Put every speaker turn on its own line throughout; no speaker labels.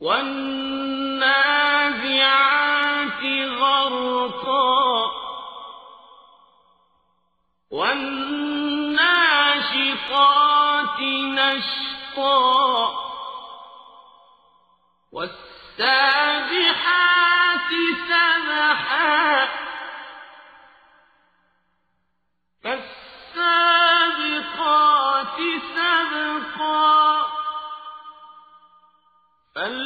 والنازعات غرقا. والناشطات نشطا. والسابحات سبحا. فالسابقات سبقا. فالمدبرات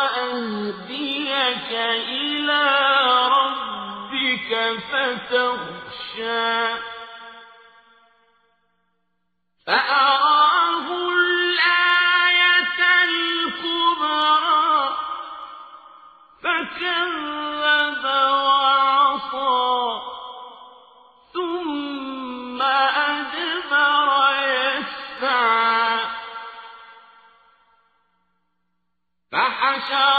وأهديك إلى ربك فتخشى فحشر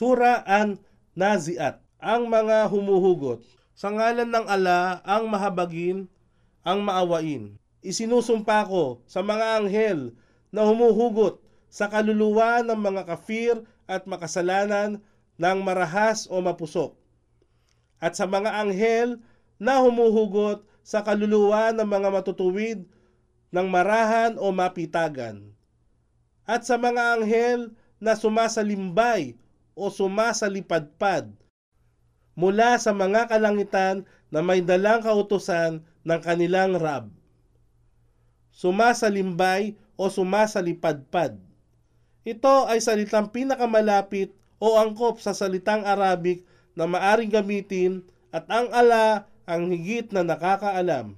Sura an Naziat, ang mga humuhugot. Sa ngalan ng ala, ang mahabagin, ang maawain. Isinusumpa ko sa mga anghel na humuhugot sa kaluluwa ng mga kafir at makasalanan ng marahas o mapusok. At sa mga anghel na humuhugot sa kaluluwa ng mga matutuwid ng marahan o mapitagan. At sa mga anghel na sumasalimbay o sumasalipadpad mula sa mga kalangitan na may dalang kautusan ng kanilang Rab. Sumasalimbay o sumasalipadpad. Ito ay salitang pinakamalapit o angkop sa salitang Arabic na maaring gamitin at ang ala ang higit na nakakaalam.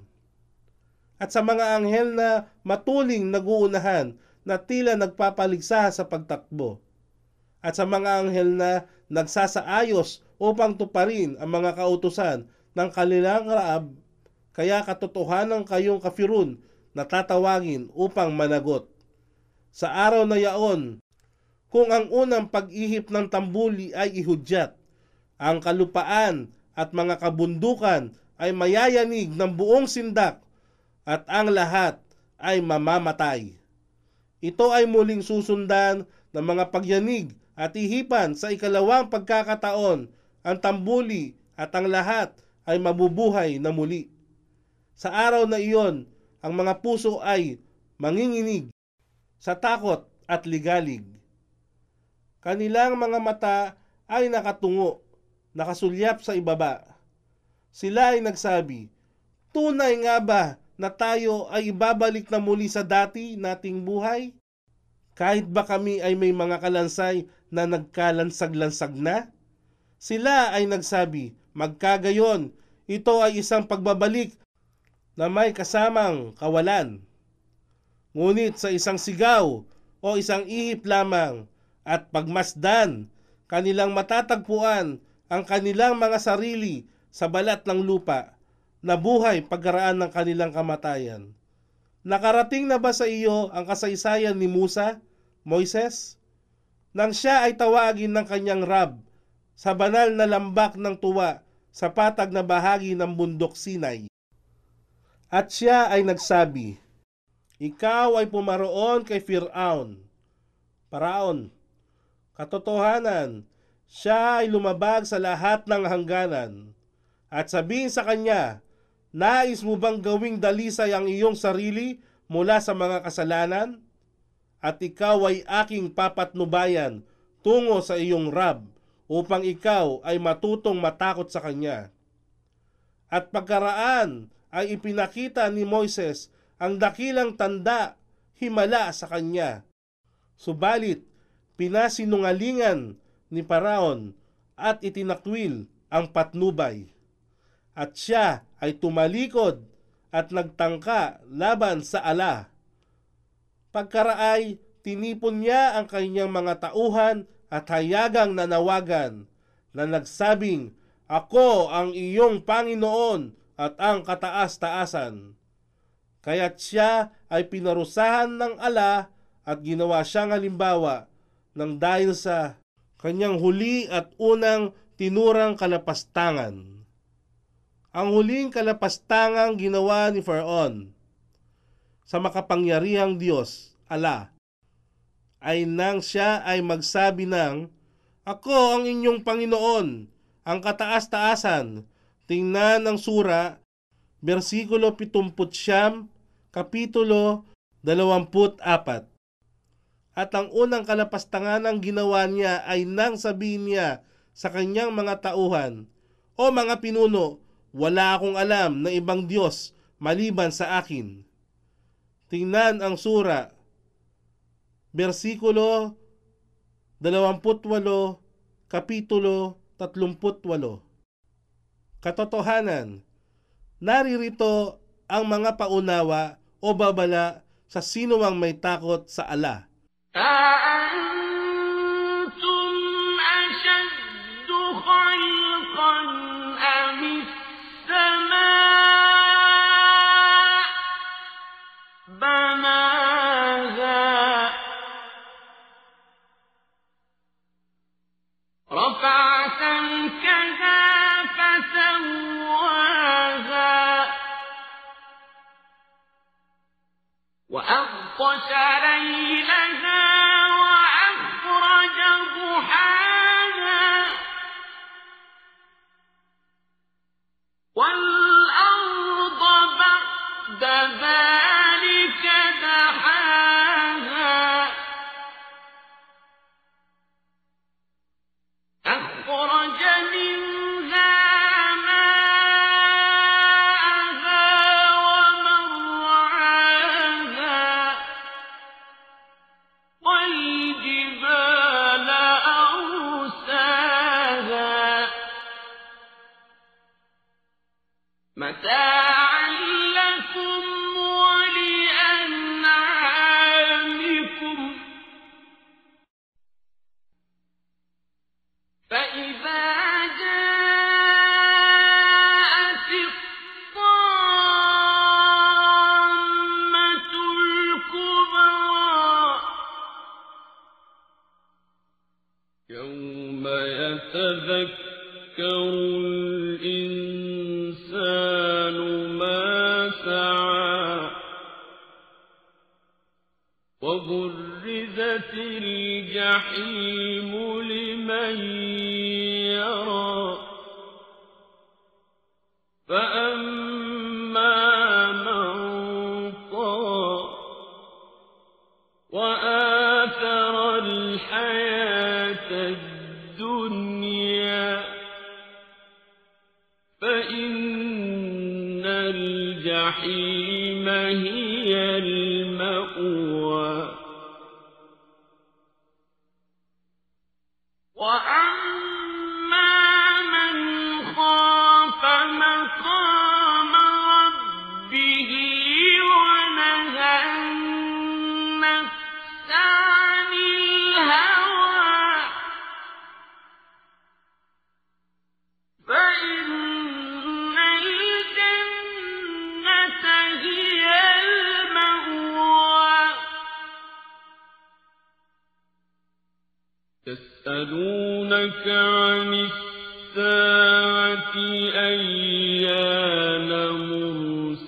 At sa mga anghel na matuling naguunahan na tila nagpapaligsa sa pagtakbo at sa mga anghel na nagsasaayos upang tuparin ang mga kautusan ng kanilang raab, kaya katotohanan kayong kafirun na tatawagin upang managot. Sa araw na yaon, kung ang unang pag-ihip ng tambuli ay ihudyat, ang kalupaan at mga kabundukan ay mayayanig ng buong sindak at ang lahat ay mamamatay. Ito ay muling susundan ng mga pagyanig at ihipan sa ikalawang pagkakataon ang tambuli at ang lahat ay mabubuhay na muli. Sa araw na iyon, ang mga puso ay manginginig sa takot at ligalig. Kanilang mga mata ay nakatungo, nakasulyap sa ibaba. Sila ay nagsabi, Tunay nga ba na tayo ay ibabalik na muli sa dati nating buhay? Kahit ba kami ay may mga kalansay na nagkalansag-lansag na? Sila ay nagsabi, magkagayon, ito ay isang pagbabalik na may kasamang kawalan. Ngunit sa isang sigaw o isang ihip lamang at pagmasdan, kanilang matatagpuan ang kanilang mga sarili sa balat ng lupa na buhay pagkaraan ng kanilang kamatayan. Nakarating na ba sa iyo ang kasaysayan ni Musa, Moises? Nang siya ay tawagin ng kanyang Rab sa banal na lambak ng tuwa sa patag na bahagi ng bundok Sinai. At siya ay nagsabi, Ikaw ay pumaroon kay Firaun. Paraon. Katotohanan, siya ay lumabag sa lahat ng hangganan. At sabihin sa kanya, Nais mo bang gawing dalisay ang iyong sarili mula sa mga kasalanan? At ikaw ay aking papatnubayan tungo sa iyong Rab upang ikaw ay matutong matakot sa kanya. At pagkaraan ay ipinakita ni Moises ang dakilang tanda himala sa kanya. Subalit, pinasinungalingan ni Paraon at itinakwil ang patnubay. At siya ay tumalikod at nagtangka laban sa ala. Pagkaraay, tinipon niya ang kanyang mga tauhan at hayagang nanawagan na nagsabing, Ako ang iyong Panginoon at ang kataas-taasan. Kaya't siya ay pinarusahan ng ala at ginawa siyang halimbawa ng dahil sa kanyang huli at unang tinurang kalapastangan. Ang huling kalapastangang ginawa ni Faraon sa makapangyarihang Diyos, ala, ay nang siya ay magsabi ng, Ako ang inyong Panginoon, ang kataas-taasan. Tingnan ang sura, versikulo 70, kapitulo 24. At ang unang kalapastangan ng ginawa niya ay nang sabihin niya sa kanyang mga tauhan, O mga pinuno, wala akong alam na ibang Diyos maliban sa akin. Tingnan ang sura, versikulo 28, kapitulo 38. Katotohanan, naririto ang mga paunawa o babala sa sino mang may takot sa ala.
Ah. رفع وبرزت الجحيم لمن يرى فأما الجحيم هي المأوى يسألونك عن الساعة أيان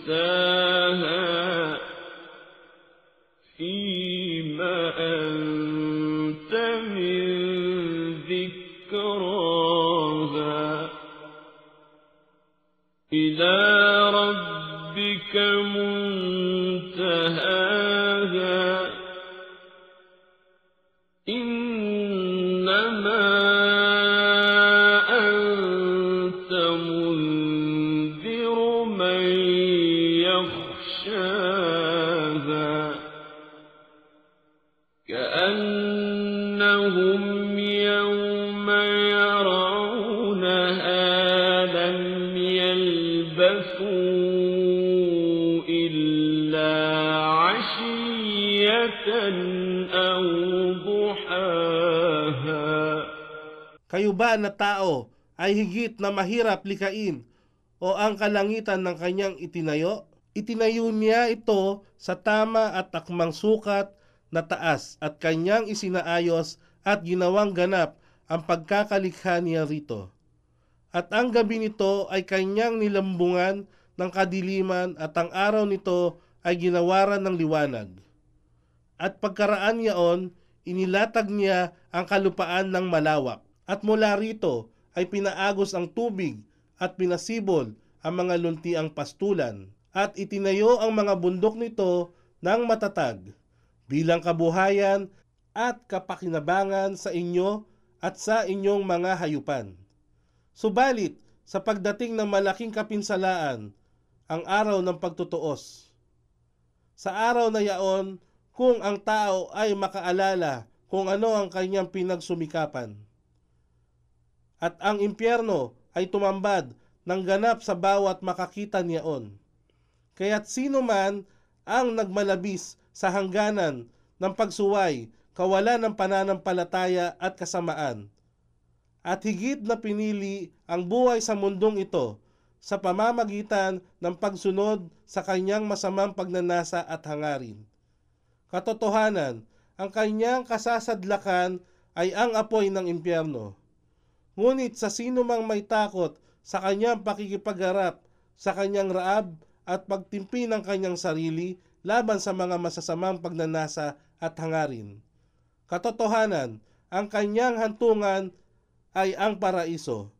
مرساها فيما أنت من ذكراها إلى يرونها لم يلبثوا إلا عشية أو ضحاها
Kayo ba na tao ay higit na mahirap likain o ang kalangitan ng kanyang itinayo? Itinayo niya ito sa tama at takmang sukat na taas at kanyang isinaayos at ginawang ganap ang pagkakalikha niya rito. At ang gabi nito ay kanyang nilambungan ng kadiliman at ang araw nito ay ginawaran ng liwanag. At pagkaraan niyaon, inilatag niya ang kalupaan ng malawak. At mula rito ay pinaagos ang tubig at pinasibol ang mga luntiang pastulan. At itinayo ang mga bundok nito ng matatag bilang kabuhayan at kapakinabangan sa inyo at sa inyong mga hayupan. Subalit, sa pagdating ng malaking kapinsalaan, ang araw ng pagtutuos. Sa araw na yaon, kung ang tao ay makaalala kung ano ang kanyang pinagsumikapan. At ang impyerno ay tumambad ng ganap sa bawat makakita niyaon. Kaya't sino man ang nagmalabis sa hangganan ng pagsuway, kawalan ng pananampalataya at kasamaan, at higit na pinili ang buhay sa mundong ito sa pamamagitan ng pagsunod sa kanyang masamang pagnanasa at hangarin. Katotohanan, ang kanyang kasasadlakan ay ang apoy ng impyerno. Ngunit sa sino mang may takot sa kanyang pakikipagharap sa kanyang raab at pagtimpi ng kanyang sarili laban sa mga masasamang pagnanasa at hangarin. Katotohanan, ang kanyang hantungan ay ang paraiso.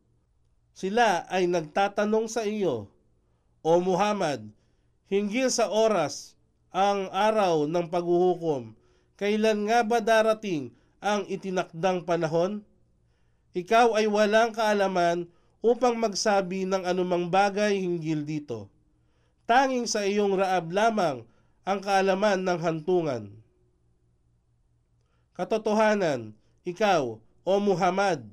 Sila ay nagtatanong sa iyo, O Muhammad, hinggil sa oras ang araw ng paghuhukom, kailan nga ba darating ang itinakdang panahon? Ikaw ay walang kaalaman upang magsabi ng anumang bagay hinggil dito. Tanging sa iyong raab lamang ang kaalaman ng hantungan. Katotohanan, ikaw, O Muhammad,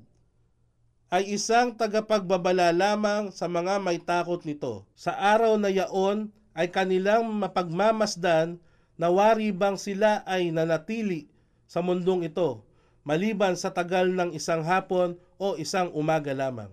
ay isang tagapagbabala lamang sa mga may takot nito. Sa araw na yaon ay kanilang mapagmamasdan na wari bang sila ay nanatili sa mundong ito maliban sa tagal ng isang hapon o isang umaga lamang.